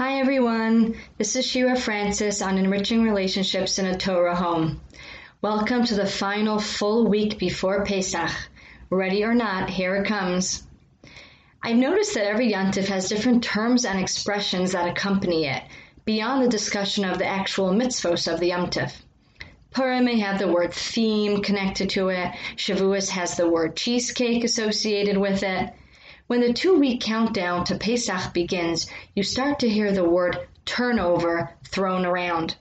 Hi everyone, this is Shira Francis on Enriching Relationships in a Torah Home. Welcome to the final full week before Pesach. Ready or not, here it comes. I've noticed that every Yontif has different terms and expressions that accompany it, beyond the discussion of the actual mitzvos of the Yontif. Purim may have the word theme connected to it, Shavuos has the word cheesecake associated with it, when the two week countdown to Pesach begins, you start to hear the word turnover thrown around.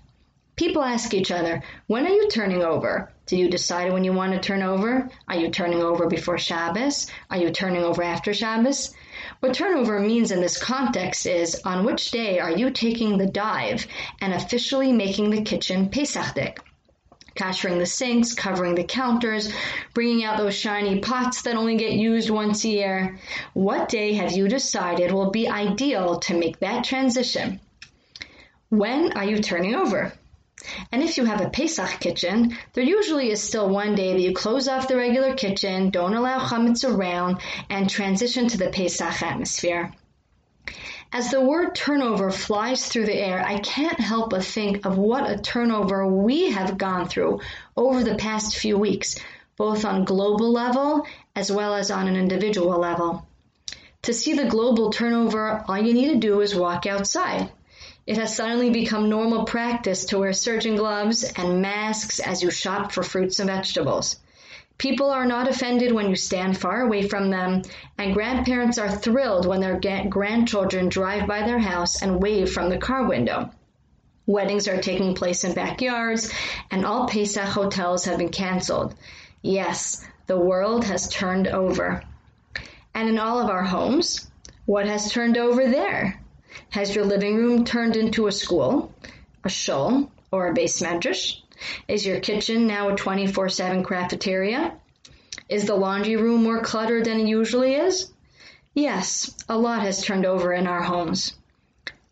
People ask each other, when are you turning over? Do you decide when you want to turn over? Are you turning over before Shabbos? Are you turning over after Shabbos? What turnover means in this context is on which day are you taking the dive and officially making the kitchen Pesachdik? Kashering the sinks, covering the counters, bringing out those shiny pots that only get used once a year. What day have you decided will be ideal to make that transition? When are you turning over? And if you have a Pesach kitchen, there usually is still one day that you close off the regular kitchen, don't allow chametz around, and transition to the Pesach atmosphere. As the word turnover flies through the air, I can't help but think of what a turnover we have gone through over the past few weeks, both on global level as well as on an individual level. To see the global turnover, all you need to do is walk outside. It has suddenly become normal practice to wear surgeon gloves and masks as you shop for fruits and vegetables. People are not offended when you stand far away from them, and grandparents are thrilled when their grandchildren drive by their house and wave from the car window. Weddings are taking place in backyards, and all Pesach hotels have been canceled. Yes, the world has turned over. And in all of our homes, what has turned over there? Has your living room turned into a school, a shul, or a beis medrash? Is your kitchen now a 24 7 cafeteria? Is the laundry room more cluttered than it usually is? Yes, a lot has turned over in our homes.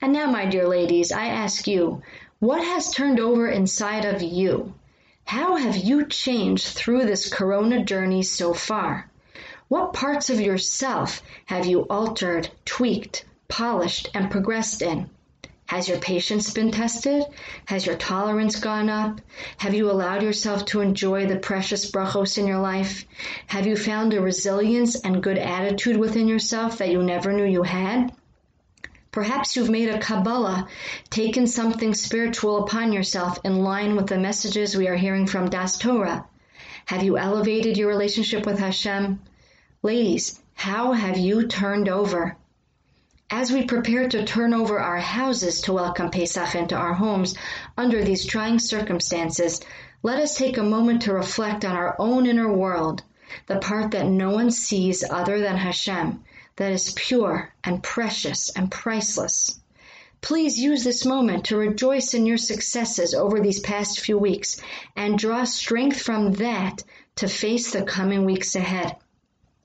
And now, my dear ladies, I ask you, what has turned over inside of you? How have you changed through this corona journey so far? What parts of yourself have you altered, tweaked, polished, and progressed in? Has your patience been tested? Has your tolerance gone up? Have you allowed yourself to enjoy the precious brachos in your life? Have you found a resilience and good attitude within yourself that you never knew you had? Perhaps you've made a Kabbalah, taken something spiritual upon yourself in line with the messages we are hearing from Das Torah. Have you elevated your relationship with Hashem? Ladies, how have you turned over? As we prepare to turn over our houses to welcome Pesach into our homes under these trying circumstances, let us take a moment to reflect on our own inner world, the part that no one sees other than Hashem, that is pure and precious and priceless. Please use this moment to rejoice in your successes over these past few weeks and draw strength from that to face the coming weeks ahead.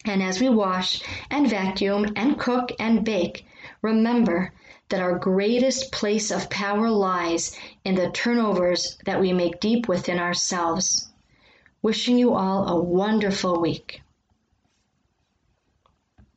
And as we wash and vacuum and cook and bake, remember that our greatest place of power lies in the turnovers that we make deep within ourselves. Wishing you all a wonderful week.